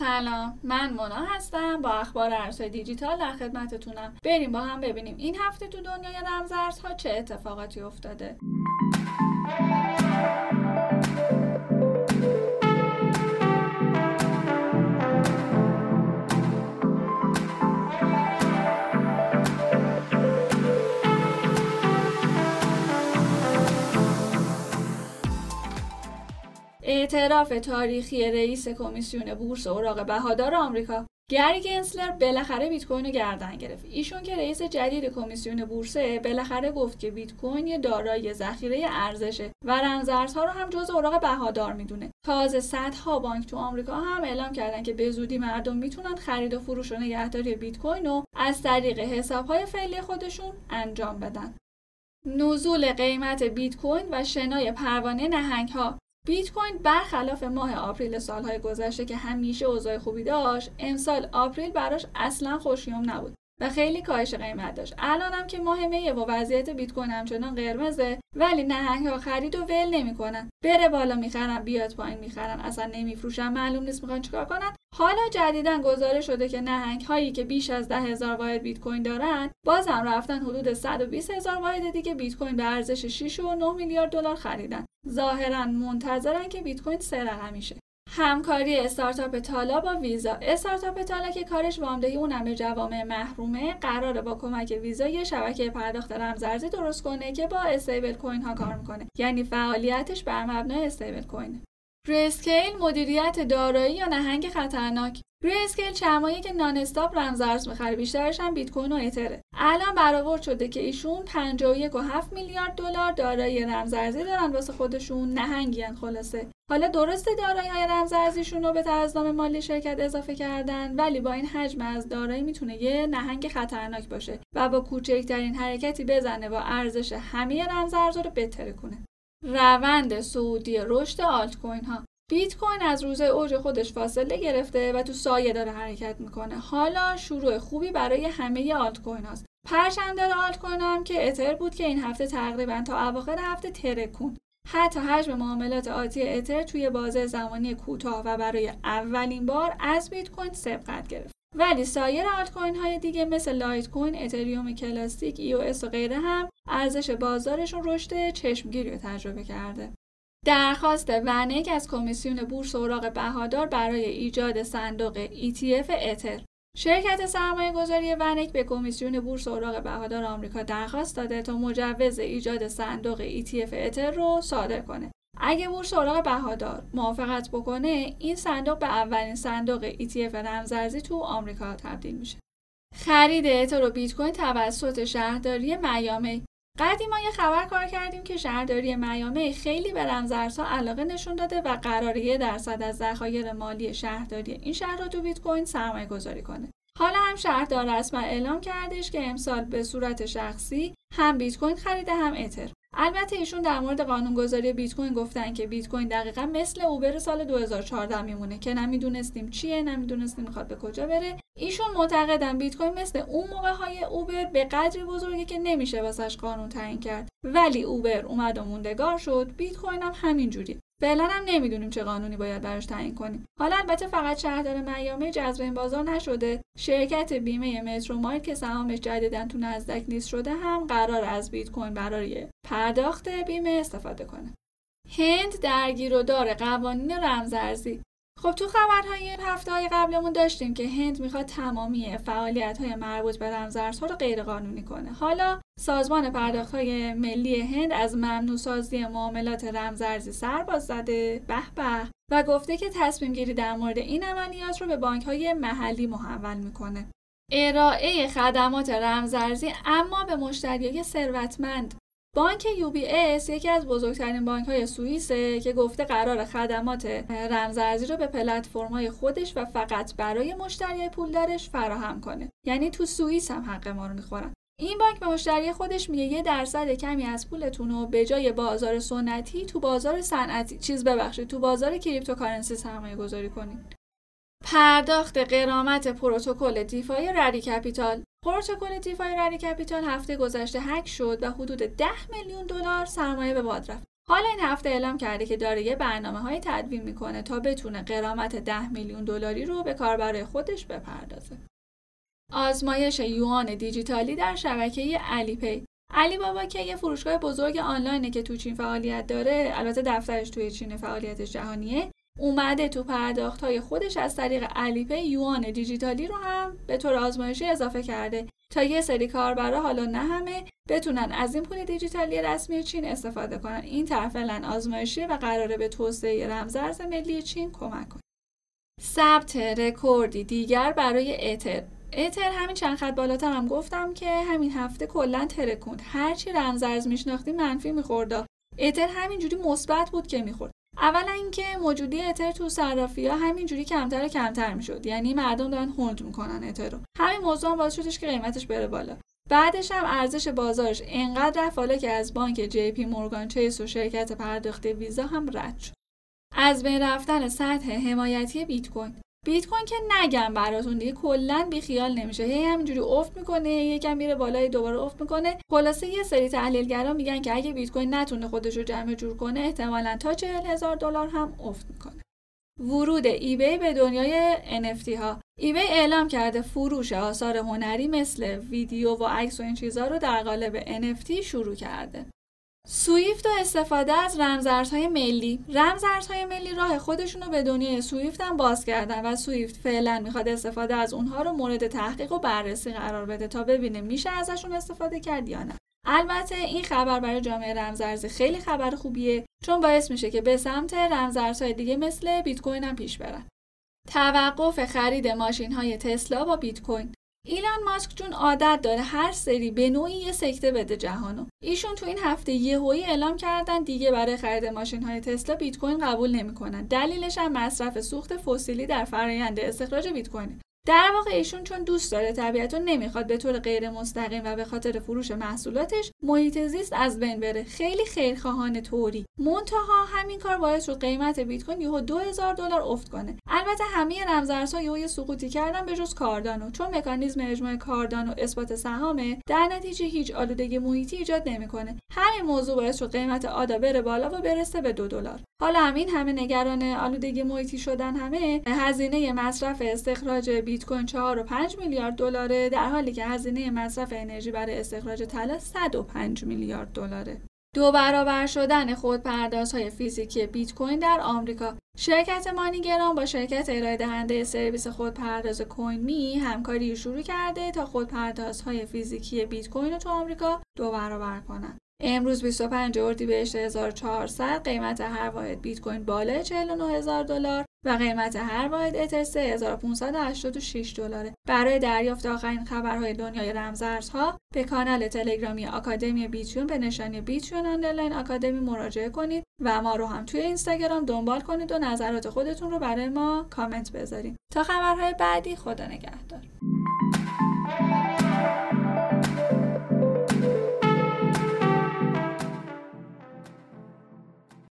سلام. من مونا هستم با اخبار ارزهای دیجیتال در خدمتتونم. بریم با هم ببینیم این هفته تو دنیای رمزارزها چه اتفاقاتی افتاده. اعتراف تاریخی رئیس کمیسیون بورس اوراق بهادار آمریکا گری گنسلر بالاخره بیت کوین رو گردن گرفت. ایشون که رئیس جدید کمیسیون بورسه بالاخره گفت که بیت کوین یه دارایی ذخیره ارزشه و رمزارزها رو هم جز اوراق بهادار می‌دونه. تازه صدها بانک تو آمریکا هم اعلام کردن که به زودی مردم می‌تونن خرید و فروش و نگهداری بیت کوین رو از طریق حسابهای فعلی خودشون انجام بدن. نزول قیمت بیت کوین و شنای پروانه نهنگ ها بیت کوین برخلاف ماه April سالهای گذشته که همیشه اوضاع خوبی داشت امسال April براش اصلا خوش‌یمن نبود. و خیلی کاهش قیمت داشت. الانم که ماه میه و وضعیت بیت کوین همچنان قرمزه ولی نهنگ ها خرید و ول نمی‌کنن بره بالا می‌خرن بیاد پایین می‌خرن اصلا نمیفروشن معلوم نیست می‌خوان چیکار کنن. حالا جدیدا گزارش شده که نهنگ هایی که بیش از ده هزار واحد بیت کوین دارن بازم رفتن حدود 120 هزار واحد دیگه بیت کوین به ارزش 6 و 9 میلیارد دلار خریدن. ظاهرا منتظرن که بیت کوین سه رقمی شه همکاری استارتاپ تالا با ویزا. استارتاپ تالا که کارش وامدهی اونم به جوامع محرومه قراره با کمک ویزا یه شبکه پرداخت رمزارزی درست کنه که با استیبل کوین ها کار می‌کنه. یعنی فعالیتش بر مبنای استیبل کوینه Grayscale مدیریت دارایی یا نهنگ خطرناک؟ Grayscale چند که non-stop رمزارز می‌خره بیشترش هم بیت کوین و اتره الان برآورد شده که ایشون 51.7 میلیارد دلار دارایی رمزارزی دارن واسه خودشون. نهنگین خلاصه. حالا درسته دارایی های رمزارزیشون رو به ترازنامه مالی شرکت اضافه کردن ولی با این حجم از دارایی می‌تونه یه نهنگ خطرناک باشه و با کوچکترین حرکتی بزنه با ارزش همه رمزارزها رو بترکونه. روند صعودی رشد آلت کوین ها. بیت کوین از روز اوج خودش فاصله گرفته و تو سایه داره حرکت می‌کنه. حالا شروع خوبی برای همه آلت کوین هاست. پرچمدار آلت کوین هم که اتر بود که این هفته تقریبا تا اواخر هفته ترکون حتی حجم معاملات آتی اتر توی بازه زمانی کوتاه و برای اولین بار از بیت کوین سبقت گرفت. ولی سایر آلت کوین های دیگه مثل لایت کوین، اتریوم کلاسیک، ای و غیره هم ارزش بازارشون رشد چشمگیری رو تجربه کرده. درخواست ونک از کمیسیون بورس اوراق بهادار برای ایجاد صندوق ETF اتر شرکت سرمایه گذاری ونک به کمیسیون بورس اوراق بهادار آمریکا درخواست داده تا مجوز ایجاد صندوق ETF اتر رو صادر کنه. اگه بورس اوراق بهادار موافقت بکنه این صندوق به اولین صندوق ETF رمزارزی تو آمریکا تبدیل میشه. خرید اتر و بیت کوین توسط شهرداری میامی قدیما یه خبر کار کردیم که شهرداری میامی خیلی به رمزارزها علاقه نشون داده و قراره یه درصد از ذخایر مالی شهرداری این شهر رو تو بیت کوین سرمایه گذاری کنه. حالا هم شهردار رسما اعلام کردش که امسال به صورت شخصی هم بیت کوین خریده هم اتر. البته ایشون در مورد قانونگذاری بیت کوین گفتن که بیت کوین دقیقا مثل اوبر سال 2014 میمونه که نمی‌دونستیم چیه نمی‌دونستیم می‌خواد به کجا بره. ایشون معتقدن بیت کوین مثل اون موقع های اوبر به قدری بزرگه که نمیشه واسش قانون تعیین کرد. ولی اوبر اومد و موندگار شد. بیت کوین هم همین جوری فعلا هم نمی‌دونیم چه قانونی باید براش تعیین کنیم. حالا البته فقط شهردار میامی جذب این بازار نشده. شرکت بیمه مترو مایل که سهامش جدیدا تو نزدک لیست شده هم قرار از بیت کوین برای پرداخت بیمه استفاده کنه. هند درگیر و دار قوانین رمزارزی. خب تو خبرهای هفته های قبلمون داشتیم که هند می‌خواد تمامی فعالیت های مربوط به رمزارزها رو غیرقانونی کنه. حالا سازمان پرداخت های ملی هند از ممنوع سازی معاملات رمزارزی سر باز زده. به به. و گفته که تصمیم گیری در مورد این عملیات رو به بانک های محلی محول می‌کنه. ارائه خدمات رمزارزی اما به مشتریای ثروتمند بانک UBS یکی از بزرگترین بانک های سوئیسه که گفته قراره خدمات رمزارزی رو به پلتفرم های خودش و فقط برای مشتری پولدارش فراهم کنه. یعنی تو سوئیس هم حق ما رو می‌خورن. این بانک به مشتری خودش میگه یه درصد کمی از پولتون رو به جای بازار سنتی تو بازار صنعتی چیز ببخشید تو بازار cryptocurrency سرمایه گذاری کنید پرداخت غرامت پروتکل DeFi Rari Capital. پروتکل DeFi Rari Capital هفته گذشته هک شد و حدود 10 میلیون دلار سرمایه به باد رفت حالا این هفته اعلام کرده که داره یه برنامه‌ای تدوین می‌کنه تا بتونه غرامت 10 میلیون دلاری رو به کاربرای خودش بپردازه. آزمایش یوان دیجیتالی در شبکه Alipay علی بابا که یه فروشگاه بزرگ آنلاینه که تو چین فعالیت داره البته دفترش توی چین فعالیتش جهانیه اومده تو پرداخت های خودش از طریق Alipay یوان دیجیتالی رو هم به طور آزمایشی اضافه کرده. تا یه سری کاربرا حالا نه همه بتونن از این پول دیجیتالی رسمی چین استفاده کنن. این طرح فعلا آزمایشی و قراره به توسعه رمزارز ملی چین کمک کنه. ثبت رکوردی دیگر برای اتر اتر همین چند خط بالاتر هم گفتم که همین هفته کلا ترکوند. هرچی رمزارز میشناختی منفی می‌خورد. اتر همینجوری مثبت بود که می‌خورد. اولا اینکه موجودی اتر تو صرافی ها همینجوری کمتر و کمتر می‌شد. یعنی مردم دارن hold می‌کنن اتر رو. همین موضوع هم باعث شدش که قیمتش بره بالا. بعدش هم ارزش بازارش. انقدر رفت حالا که از بانک جی پی مورگان چیس و شرکت پرداخت ویزا هم رد شد. از بین رفتن سطح حمایتی بیت کوین. بیت کوین که نگم براتون دیگه کلا بیخیال نمیشه. هی همینجوری افت می‌کنه یکم میره بالای دوباره افت می‌کنه. خلاصه یه سری تحلیلگرا میگن که اگه بیت کوین نتونه خودش رو جمع جور کنه احتمالا تا چهل هزار دلار هم افت می‌کنه. ورود ایبی به دنیای NFT ها. ایبی اعلام کرده فروش آثار هنری مثل ویدیو و عکس و این چیزها رو در قالب NFT شروع کرده. سویفت و استفاده از رمزارزهای ملی. رمزارزهای ملی راه خودشون رو به دنیای سویفت هم باز کردن و سویفت فعلا می‌خواد استفاده از اونها رو مورد تحقیق و بررسی قرار بده تا ببینه میشه ازشون استفاده کرد یا نه. البته این خبر برای جامعه رمزارزی خیلی خبر خوبیه چون باعث میشه که به سمت رمزارزهای دیگه مثل بیت کوین هم پیش برن. توقف خرید ماشین های تسلا با بیت کوین ایلان ماسک چون عادت داره هر سری به نوعی یه سکته بده جهانو. ایشون تو این هفته یهویی اعلام کردن دیگه برای خرید ماشین های تسلا بیت کوین قبول نمی‌کنن. دلیلش هم مصرف سوخت فسیلی در فرآیند استخراج بیت کوین در واقع ایشون چون دوست داره طبیعت رو نمی‌خواد به طور غیر مستقیم و به خاطر فروش محصولاتش محیط زیست از بین بره. خیلی خیرخواهان طوری. منتها همین کار باعث شد قیمت بیت کوین یهو 2000 دلار افت کنه. البته همه رمزارزها یهو سقوطی کردن به جز کاردانو. چون مکانیزم اجماع کاردان و اثبات سهامه در نتیجه هیچ آلودگی محیطی ایجاد نمی‌کنه. همین موضوع باعث شد قیمت آدا بره بالا و برسه به دو دلار. حالا همین همه نگران آلودگی محیطی شدن همه هزینه مصرف استخراج بیت کوین 4 و 5 میلیارد دلاره در حالی که هزینه مصرف انرژی برای استخراج طلا 105 میلیارد دلاره. دو برابر شدن خودپردازهای فیزیکی بیت کوین در آمریکا. شرکت مانیگرام با شرکت ارائه دهنده سرویس خودپرداز کوین می همکاری شروع کرده تا خودپردازهای فیزیکی بیت کوین رو تو آمریکا دو برابر کنند. امروز 25 اردیبهشت 1400 قیمت هر واحد بیت کوین بالای 49000 دلار. و قیمت هر واحد اتر 3586 دلاره. برای دریافت آخرین خبرهای دنیای رمزارزها به کانال تلگرامی آکادمی بیتیون به نشانی بیتیون آنلاین آکادمی مراجعه کنید و ما رو هم توی اینستاگرام دنبال کنید و نظرات خودتون رو برای ما کامنت بذارید. تا خبرهای بعدی خدا نگهدار.